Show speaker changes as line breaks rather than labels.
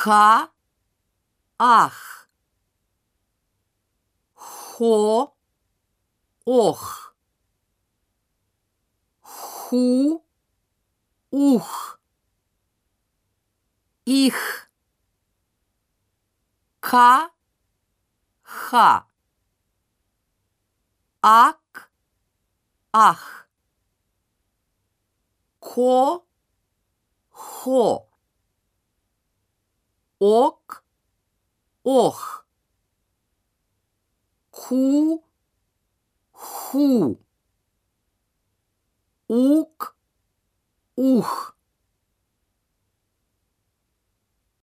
Ха, ах. Хо, ох. Ху, ух. Их. Ка, ха. Ак, ах. Ко, хо ок, ох, ку, ху, ук, ух.